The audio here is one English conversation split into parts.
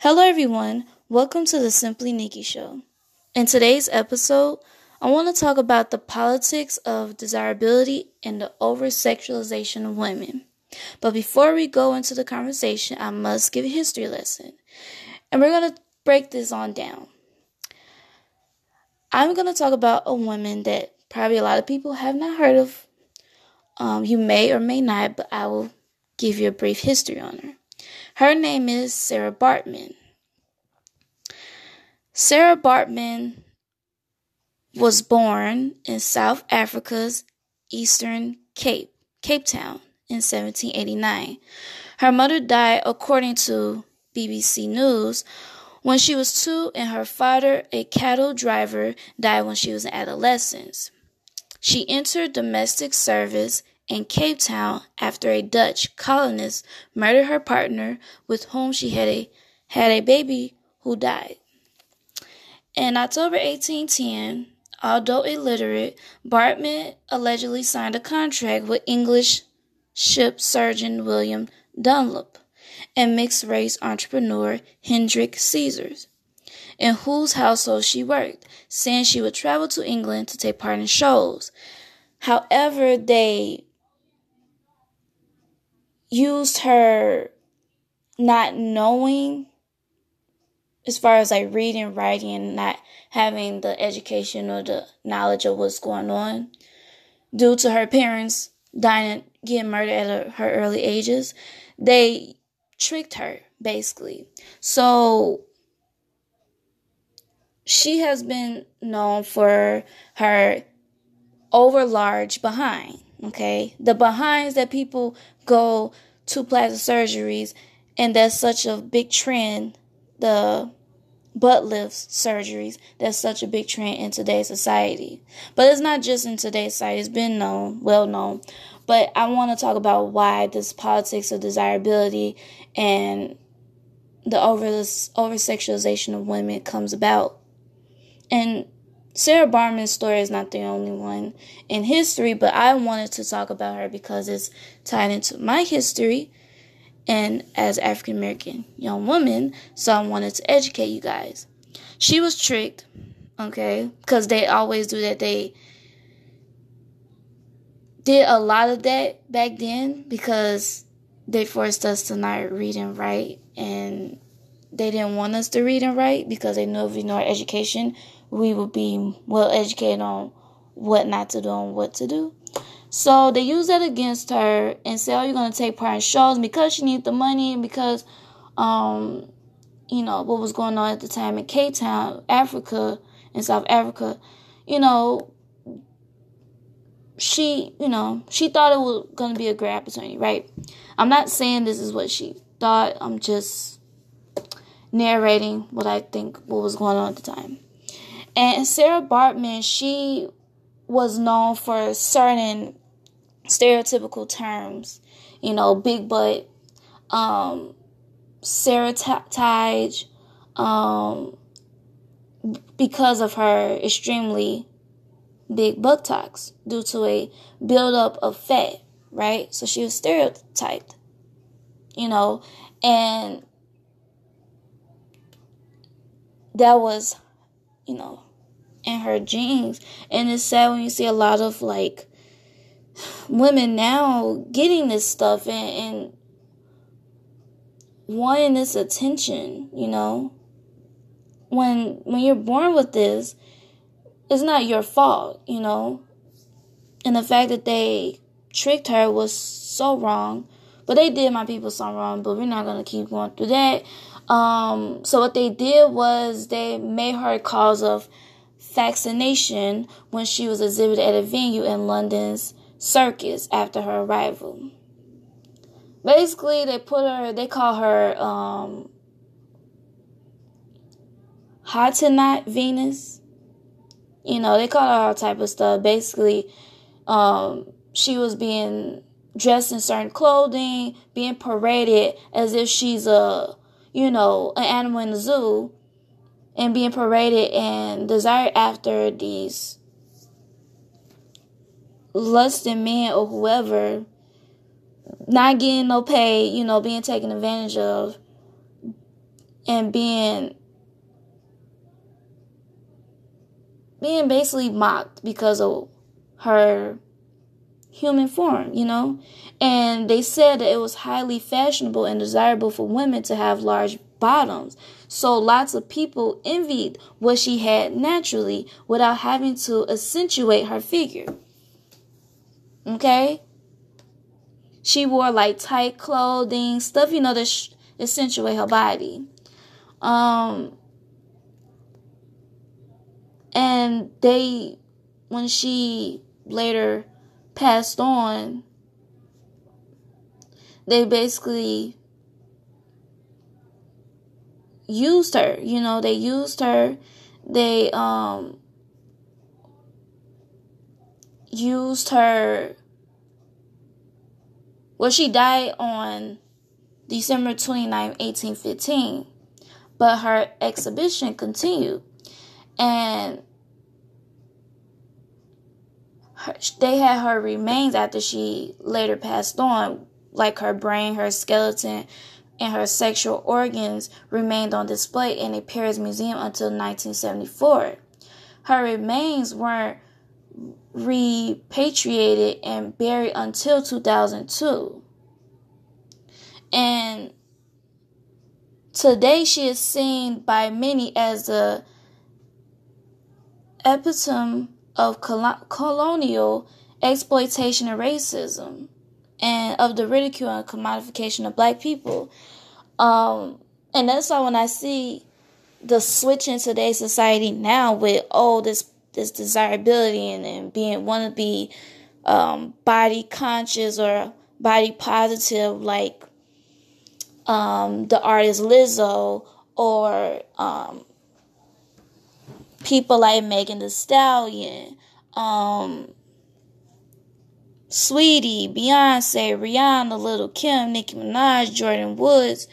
Hello, everyone. Welcome to the Simply Nickie Show. In today's episode, I want to talk about the politics of desirability and the over sexualization of women. But before we go into the conversation, I must give a history lesson. And we're going to break this on down. I'm going to talk about a woman that probably a lot of people have not heard of. Um, you may or may not, but I will give you a brief history on her. Her name is Sarah Bartman. Sarah Bartman was born in South Africa's Eastern Cape, Cape Town, in 1789. Her mother died, according to BBC News, when she was two, and her father, a cattle driver, died when she was an adolescent. She entered domestic service in Cape Town after a Dutch colonist murdered her partner with whom she had a had a baby who died. In October 1810, although illiterate, Bartman allegedly signed a contract with English ship surgeon William Dunlop and mixed race entrepreneur Hendrik Cesars, in whose household she worked, saying she would travel to England to take part in shows. However, they used her not knowing as far as like reading, writing, and not having the education or the knowledge of what's going on due to her parents dying getting murdered at her early ages, they tricked her basically. So she has been known for her over large behind. Okay, the behinds that people go to plastic surgeries, and that's such a big trend. The butt lifts surgeries that's such a big trend in today's society. But it's not just in today's society, it's been known, well known. But I want to talk about why this politics of desirability and the over over sexualization of women comes about. And Sarah Baartman's story is not the only one in history, but I wanted to talk about her because it's tied into my history and as African American young woman, so I wanted to educate you guys. She was tricked, okay, because they always do that. They did a lot of that back then because they forced us to not read and write, and they didn't want us to read and write because they knew if we know our education, we would be well educated on what not to do and what to do. So they use that against her and say, "Oh, you're gonna take part in shows because she needs the money and because, um, you know what was going on at the time in Cape Town, Africa, in South Africa. You know, she, you know, she thought it was gonna be a great opportunity, right? I'm not saying this is what she thought. I'm just narrating what I think what was going on at the time. And Sarah Bartman, she was known for certain stereotypical terms, you know, big butt, um, serotage, um, because of her extremely big buttocks due to a buildup of fat, right? So she was stereotyped, you know, and that was, you know, in her jeans. And it's sad when you see a lot of like women now getting this stuff and, and wanting this attention, you know. When when you're born with this, it's not your fault, you know. And the fact that they tricked her was so wrong. But they did my people so wrong, but we're not gonna keep going through that. Um, so what they did was they made her a cause of vaccination when she was exhibited at a venue in London's circus after her arrival. Basically, they put her, they call her um, Hottentot Venus. You know, they call her all type of stuff. Basically, um, she was being dressed in certain clothing, being paraded as if she's a, you know, an animal in the zoo and being paraded and desired after these lusting men or whoever, not getting no pay, you know, being taken advantage of. and being being basically mocked because of her human form, you know? And they said that it was highly fashionable and desirable for women to have large bottoms. So lots of people envied what she had naturally without having to accentuate her figure. Okay? She wore like tight clothing, stuff you know that sh- accentuate her body. Um and they when she later passed on. They basically used her you know they used her. They um used her. Well she died on december 29 1815 but her exhibition continued. And her, they had her remains after she later passed on, like her brain, her skeleton, and her sexual organs remained on display in a Paris museum until 1974. Her remains weren't repatriated and buried until 2002. And today she is seen by many as the epitome of colonial exploitation and racism and of the ridicule and commodification of black people. Um, and that's why when I see the switch in today's society now with oh this this desirability and, and being want to be um, body conscious or body positive like um, the artist Lizzo or um, people like Megan Thee Stallion, um, Saweetie, Beyonce, Rihanna, Little Kim, Nicki Minaj, Jordyn Woods,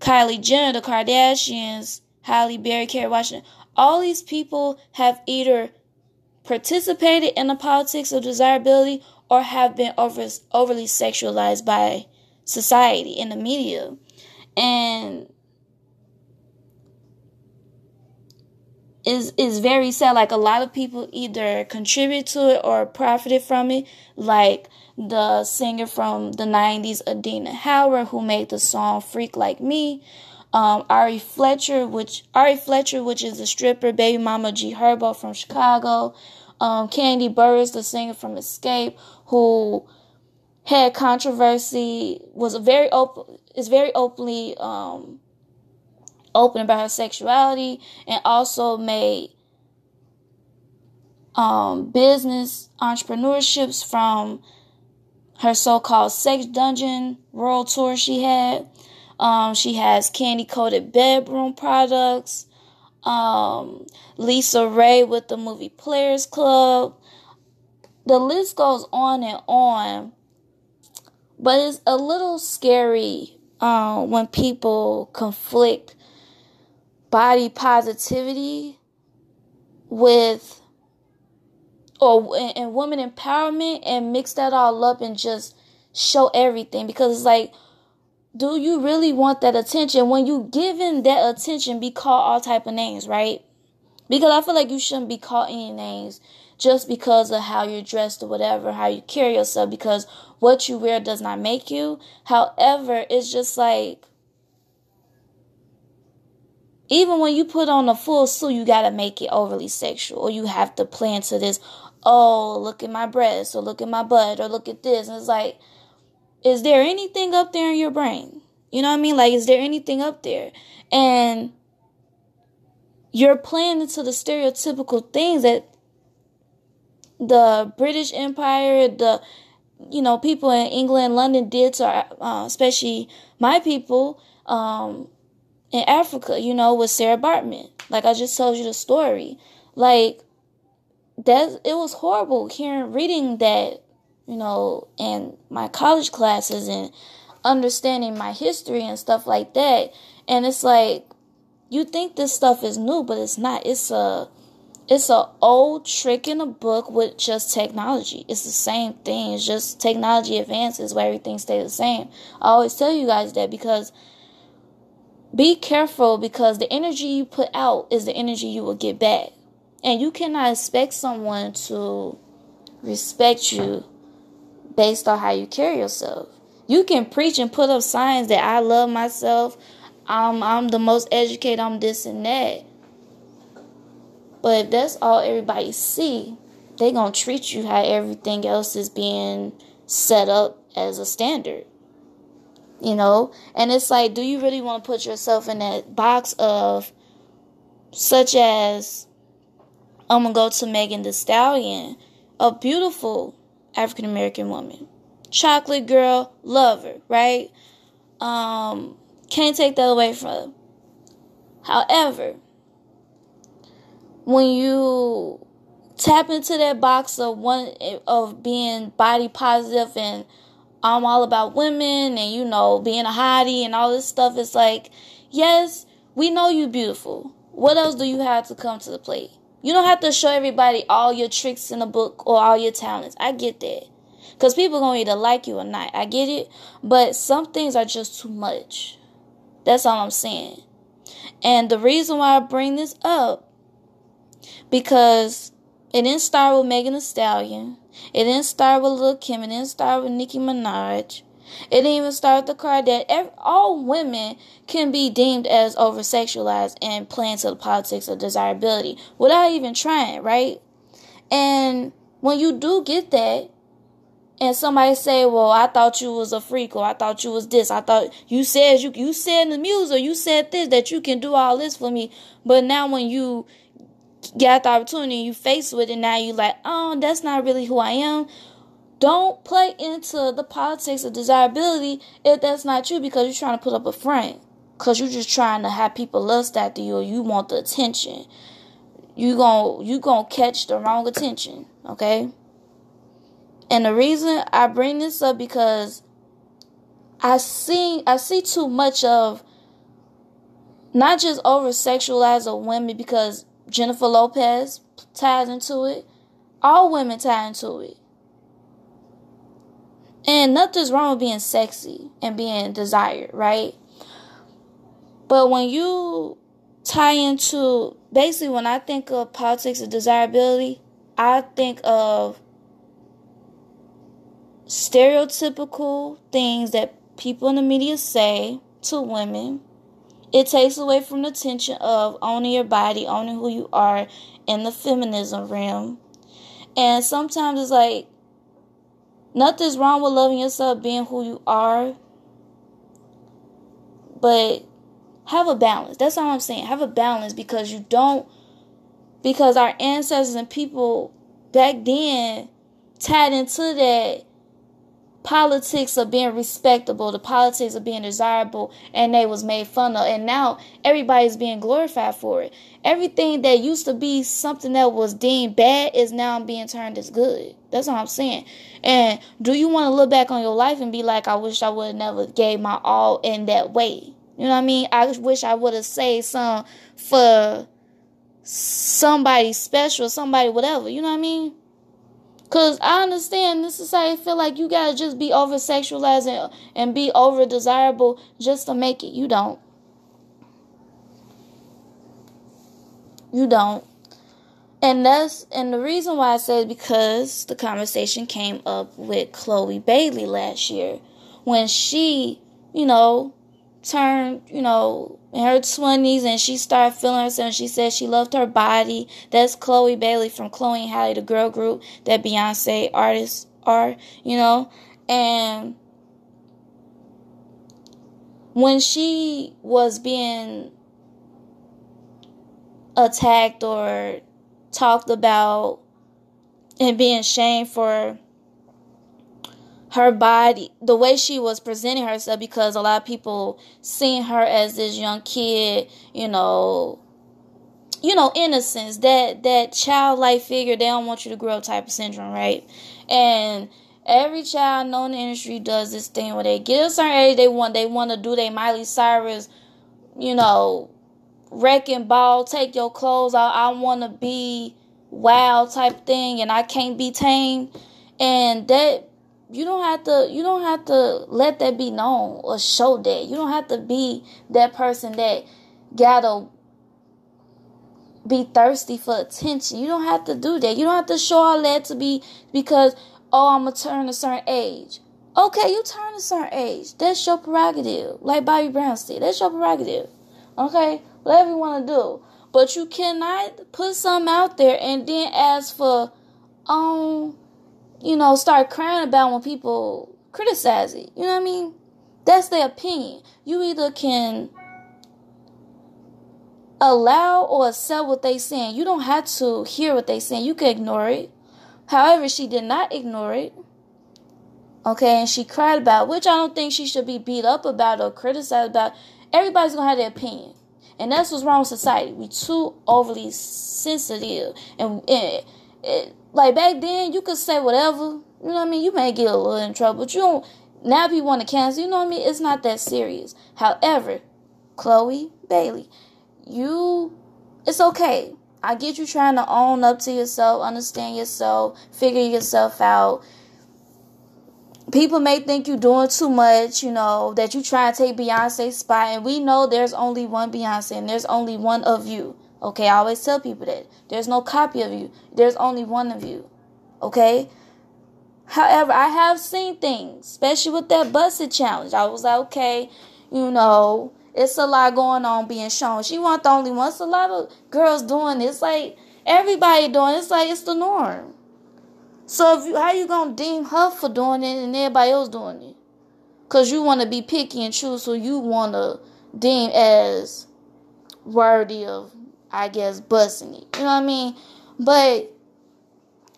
Kylie Jenner, the Kardashians, Halle Berry, Kerry Washington. All these people have either participated in the politics of desirability or have been over, overly sexualized by society and the media. And is is very sad. Like a lot of people either contribute to it or profited from it. Like the singer from the '90s, Adina Howard, who made the song "Freak Like Me." Um, Ari Fletcher, which Ari Fletcher, which is a stripper, baby mama G Herbo from Chicago. Um, Kandi Burruss, the singer from Xscape, who had controversy, was very open, is very openly um, open about her sexuality and also made um, business entrepreneurships from her so-called sex dungeon world tour she had. Um, she has candy coated bedroom products. Um, LisaRaye with the movie Players Club. The list goes on and on, but it's a little scary uh, when people conflict body positivity with or and woman empowerment and mix that all up and just show everything. Because it's like do you really want that attention? When you given that attention be called all type of names right? Because i feel like you shouldn't be called any names just because of how you're dressed or whatever how you carry yourself because what you wear does not make you. However it's just like even when you put on a full suit, you gotta make it overly sexual, or you have to play into this. Oh, look at my breasts, or look at my butt, or look at this. And it's like, is there anything up there in your brain? You know what I mean? Like, is there anything up there? And you're playing into the stereotypical things that the British Empire, the you know people in England, London did to, uh, especially my people. Um, in Africa, you know, with Sarah Bartman. Like I just told you the story. Like that it was horrible hearing reading that, you know, in my college classes and understanding my history and stuff like that. And it's like you think this stuff is new, but it's not. It's a it's a old trick in a book with just technology. It's the same thing. It's just technology advances where everything stays the same. I always tell you guys that because be careful because the energy you put out is the energy you will get back. And you cannot expect someone to respect you based on how you carry yourself. You can preach and put up signs that I love myself, I'm I'm the most educated, I'm this and that. But if that's all everybody see, they gonna treat you how everything else is being set up as a standard. You know? And it's like, do you really want to put yourself in that box of such as I'm gonna go to Megan Thee Stallion, a beautiful African American woman. Chocolate girl, lover, right? Um, can't take that away from her. However, when you tap into that box of one of being body positive and I'm all about women and you know being a hottie and all this stuff, it's like, yes, we know you beautiful. What else do you have to come to the plate? You don't have to show everybody all your tricks in the book or all your talents. I get that. Because people going to either like you or not. I get it. But some things are just too much. That's all I'm saying. And the reason why I bring this up, because it didn't start with Megan Thee Stallion. It didn't start with Lil Kim. It didn't start with Nicki Minaj. It didn't even start with the Kardashians. All women can be deemed as over sexualized and play to the politics of desirability without even trying, right? And when you do get that, and somebody say, "Well, I thought you was a freak, or I thought you was this. I thought you said you you said in the music, or you said this that you can do all this for me." But now when you get the opportunity, you face with it. Now you like, "Oh, that's not really who I am." Don't play into the politics of desirability if that's not you because you're trying to put up a front. Cause you're just trying to have people lust after you or you want the attention. You gon' you gonna catch the wrong attention, okay? And the reason I bring this up because I see I see too much of not just over sexualize of women because Jennifer Lopez ties into it. All women tie into it. And nothing's wrong with being sexy and being desired, right? But when you tie into basically when I think of politics of desirability, I think of stereotypical things that people in the media say to women. It takes away from the tension of owning your body, owning who you are in the feminism realm. And sometimes it's like Nothing's wrong with loving yourself, being who you are. But have a balance. That's all I'm saying. Have a balance because you don't, because our ancestors and people back then tied into that politics of being respectable, the politics of being desirable, and they was made fun of. And now everybody's being glorified for it. Everything that used to be something that was deemed bad is now being turned as good. That's what I'm saying. And do you want to look back on your life and be like, I wish I would have never gave my all in that way? You know what I mean? I wish I would have saved some for somebody special, somebody whatever. You know what I mean? Cause I understand this society feel like you gotta just be over sexualized and, and be over desirable just to make it. You don't. You don't. And that's and the reason why I said because the conversation came up with Chloe Bailey last year when she, you know, turned, you know, in her twenties and she started feeling herself. She said she loved her body. That's Chloe Bailey from Chloe and Halle, the girl group that Beyonce artists are, you know, and when she was being attacked or talked about and being shamed for her body, the way she was presenting herself, because a lot of people seeing her as this young kid, you know, you know, innocence, that that childlike figure, they don't want you to grow type of syndrome, right? And every child known in the industry does this thing where they get a certain age, they want they want to do their Miley Cyrus, you know, wrecking ball, take your clothes out, I want to be wild type thing, and I can't be tamed, and that you don't have to you don't have to let that be known or show that. You don't have to be that person that gotta be thirsty for attention. You don't have to do that. You don't have to show all that to be because oh I'm gonna turn a certain age. Okay, you turn a certain age. That's your prerogative. Like Bobby Brown said, that's your prerogative. Okay? Whatever you wanna do. But you cannot put something out there and then ask for um you know, start crying about when people criticize it. You know what I mean? That's their opinion. You either can allow or accept what they saying. You don't have to hear what they saying. You can ignore it. However, she did not ignore it. Okay, and she cried about it, which I don't think she should be beat up about or criticized about. Everybody's gonna have their opinion. And that's what's wrong with society. We too overly sensitive. And, and, and like back then you could say whatever. You know what I mean? You may get a little in trouble, but you don't now people want to cancel, you know what I mean? It's not that serious. However, Chloe Bailey, you it's okay. I get you trying to own up to yourself, understand yourself, figure yourself out. People may think you're doing too much, you know, that you try to take Beyonce's spot, and we know there's only one Beyonce and there's only one of you. Okay, I always tell people that there's no copy of you. There's only one of you. Okay? However, I have seen things, especially with that busted challenge. I was like, okay, you know, it's a lot going on being shown. She wasn't the only one. It's a lot of girls doing it. It's like everybody doing it. It's like it's the norm. So if you, how you gonna deem her for doing it and everybody else doing it? Cause you want to be picky and choose who you want to deem as worthy of, I guess, busting it. You know what I mean? But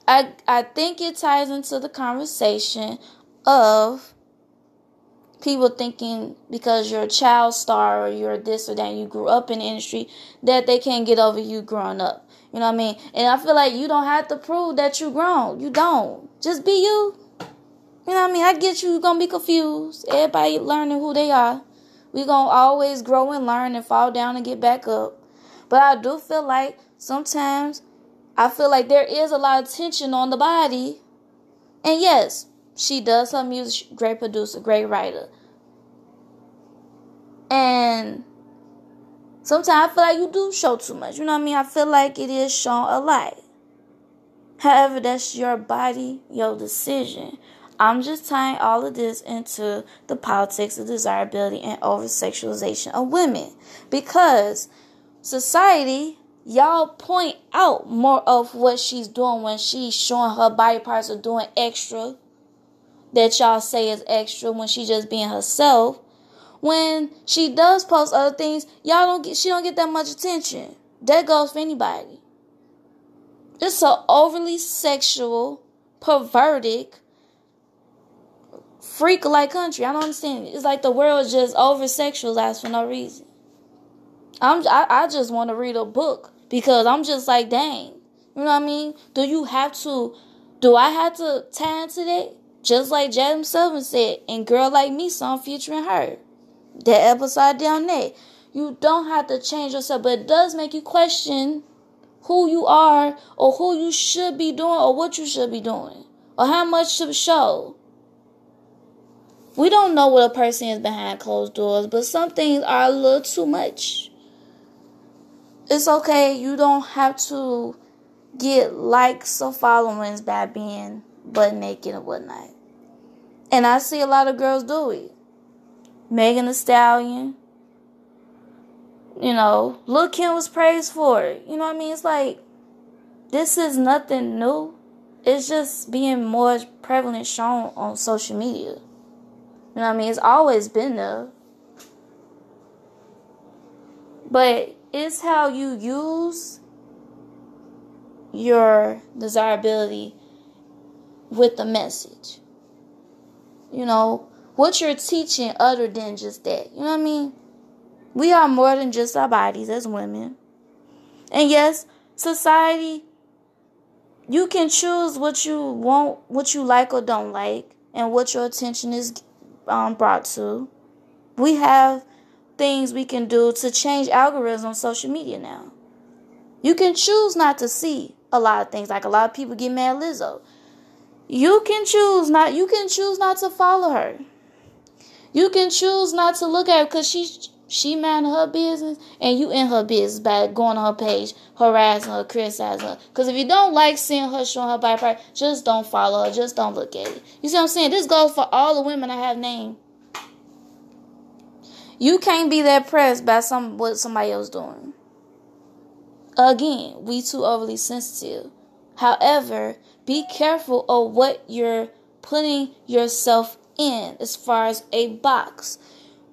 I I think it ties into the conversation of people thinking because you're a child star or you're this or that you grew up in the industry that they can't get over you growing up. You know what I mean? And I feel like you don't have to prove that you're grown. You don't. Just be you. You know what I mean? I get you gonna be confused. Everybody learning who they are. We gonna always grow and learn and fall down and get back up. But I do feel like sometimes I feel like there is a lot of tension on the body. And yes, she does her music, great producer, great writer. And sometimes I feel like you do show too much. You know what I mean? I feel like it is shown a lot. However, that's your body, your decision. I'm just tying all of this into the politics of desirability and over sexualization of women because society, y'all point out more of what she's doing when she's showing her body parts or doing extra that y'all say is extra when she just being herself. When she does post other things, y'all don't get she don't get that much attention. That goes for anybody. It's a overly sexual, perverted, freak like country. I don't understand. It's like the world just over sexualized for no reason. I'm I, I just want to read a book because I'm just like, dang. You know what I mean? Do you have to do I have to tie into that? Just like Jazmine Sullivan said, and Girl Like Me song featuring her. That episode down there. You don't have to change yourself, but it does make you question who you are or who you should be doing or what you should be doing or how much to show. We don't know what a person is behind closed doors, but some things are a little too much. It's okay. You don't have to get likes or followings by being butt naked and whatnot. And I see a lot of girls do it. Megan Thee Stallion. You know, Lil Kim was praised for it. You know what I mean? It's like this is nothing new. It's just being more prevalent shown on social media. You know what I mean? It's always been there. But it's how you use your desirability with the message. You know, what you're teaching other than just that. You know what I mean? We are more than just our bodies as women. And yes, society, you can choose what you want, what you like or don't like, and what your attention is um, brought to. We have things we can do to change algorithms on social media now. You can choose not to see a lot of things. Like a lot of people get mad Lizzo. You can choose not you can choose not to follow her. You can choose not to look at her because she she mind her business and you in her business by going on her page, harassing her, criticizing her. Because if you don't like seeing her showing her body part, just don't follow her. Just don't look at it. You see what I'm saying? This goes for all the women I have named. You can't be that pressed by some what somebody else doing. Again, we too overly sensitive. However, be careful of what you're putting yourself in as far as a box.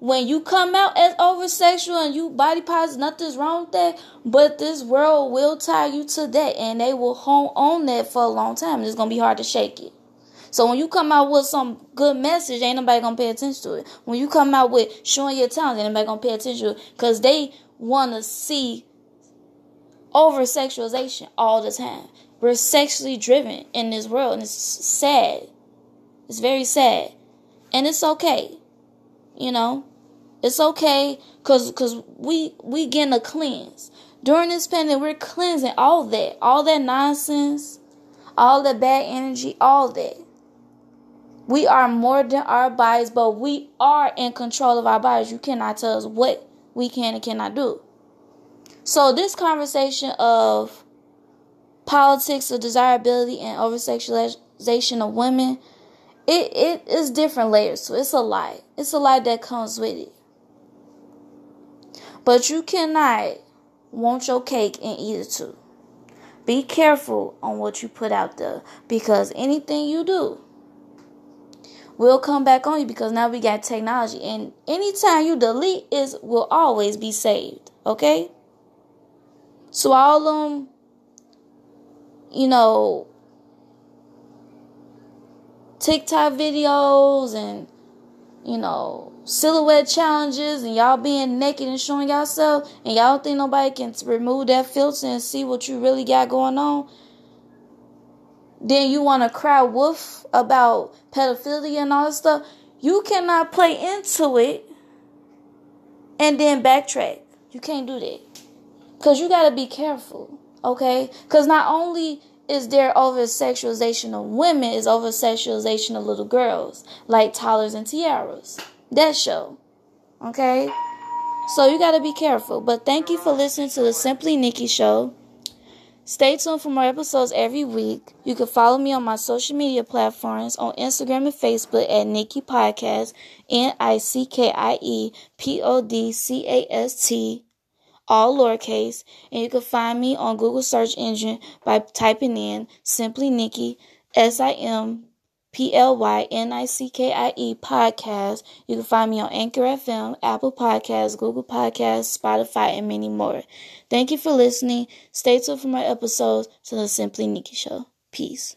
When you come out as oversexual and you body positive, nothing's wrong with that. But this world will tie you to that and they will hone on that for a long time. It's gonna be hard to shake it. So when you come out with some good message, ain't nobody gonna pay attention to it. When you come out with showing your talents, ain't nobody gonna pay attention to it. Cause they wanna see over sexualization all the time. We're sexually driven in this world, and it's sad. It's very sad, and it's okay. You know, it's okay because cause we we getting a cleanse during this pandemic. We're cleansing all that, all that nonsense, all the bad energy, all that. We are more than our bodies, but we are in control of our bodies. You cannot tell us what we can and cannot do. So this conversation of politics of desirability and over sexualization of women, it, it is different layers. So it's a lie. It's a lie that comes with it. But you cannot want your cake and eat it too. Be careful on what you put out there because anything you do will come back on you because now we got technology and anytime you delete is will always be saved. Okay? So all them you know, TikTok videos and, you know, silhouette challenges and y'all being naked and showing yourself and y'all think nobody can remove that filter and see what you really got going on. Then you want to cry wolf about pedophilia and all that stuff. You cannot play into it and then backtrack. You can't do that. Because you got to be careful. Okay? Because not only is there over sexualization of women, is over sexualization of little girls, like Toddlers and Tiaras. That show. Okay? So you got to be careful. But thank you for listening to the Simply Nickie show. Stay tuned for more episodes every week. You can follow me on my social media platforms on Instagram and Facebook at Nickie Podcast, N I C K I E P O D C A S T all lowercase, and you can find me on Google search engine by typing in simply Nickie S I M P L Y N I C K I E podcast. You can find me on Anchor FM, Apple Podcasts, Google Podcasts, Spotify, and many more. Thank you for listening. Stay tuned for my episodes to the Simply Nickie Show. Peace.